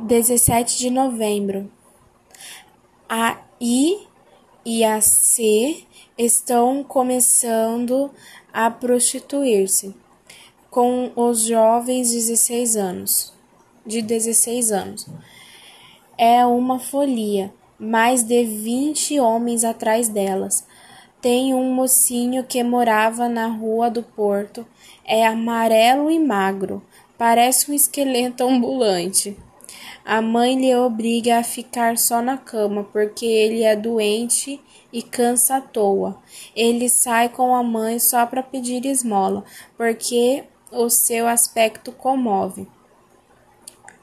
17 de novembro. A I e a C estão começando a prostituir-se com os jovens 16 anos, de 16 anos. É uma folia, mais de 20 homens atrás delas. Tem um mocinho que morava na rua do Porto, é amarelo e magro, parece um esqueleto ambulante. A mãe lhe obriga a ficar só na cama porque ele é doente e cansa à toa. Ele sai com a mãe só para pedir esmola, porque o seu aspecto comove.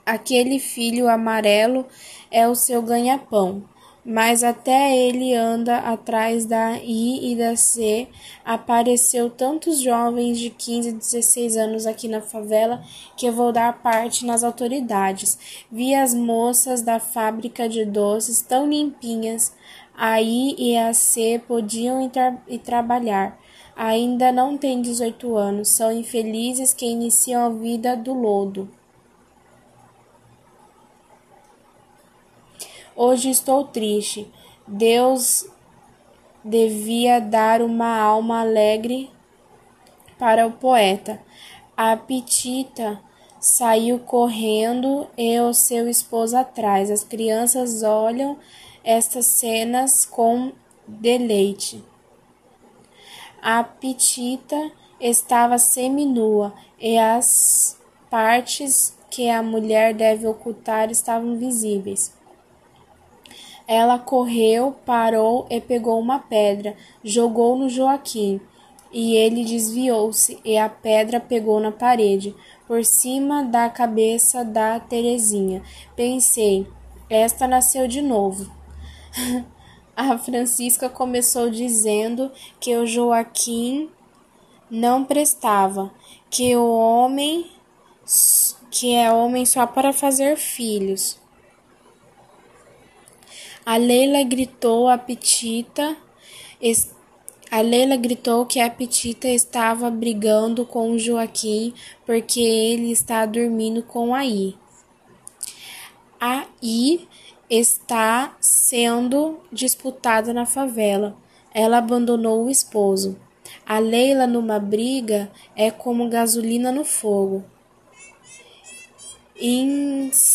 Aquele filho amarelo é o seu ganha-pão, mas até ele anda atrás da I e da C. Apareceu tantos jovens de 15 e 16 anos aqui na favela que eu vou dar parte nas autoridades. Vi as moças da fábrica de doces tão limpinhas. A I e a C podiam ir, tra trabalhar ainda não têm 18 anos, são infelizes que iniciam a vida do lodo. Hoje estou triste. Deus devia dar uma alma alegre para o poeta. A Petita saiu correndo e o seu esposo atrás. As crianças olham estas cenas com deleite. A Petita estava seminua e as partes que a mulher deve ocultar estavam visíveis. Ela correu, parou e pegou uma pedra, jogou no Joaquim, e ele desviou-se, e a pedra pegou na parede, por cima da cabeça da Terezinha. Pensei, esta nasceu de novo. A Francisca começou dizendo que o Joaquim não prestava, que o homem que é homem só para fazer filhos. A Leila gritou a Petita a Leila gritou que a Petita estava brigando com o Joaquim porque ele está dormindo com a I. A I está sendo disputada na favela. Ela abandonou o esposo. A Leila numa briga é como gasolina no fogo. Instiga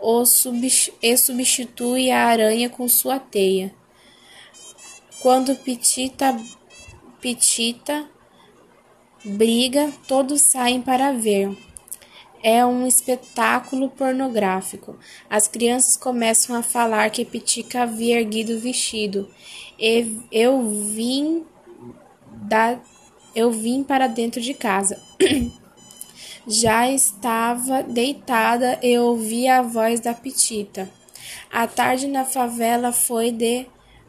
o e substitui a aranha com sua teia. Quando Petita, Petita briga, todos saem para ver é um espetáculo pornográfico. As crianças começam a falar que Pitica havia erguido o vestido. E eu vim da eu vim para dentro de casa. Já estava deitada e ouvi a voz da Petita. A tarde na favela foi de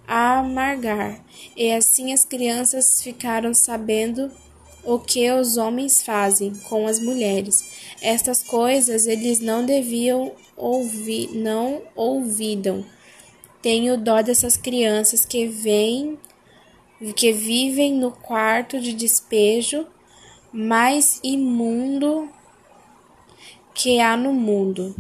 amargar, e assim as crianças ficaram sabendo o que os homens fazem com as mulheres. Estas coisas eles não deviam ouvir, não ouvidam. Tenho dó dessas crianças que vêm, que vivem no quarto de despejo mais imundo que há no mundo.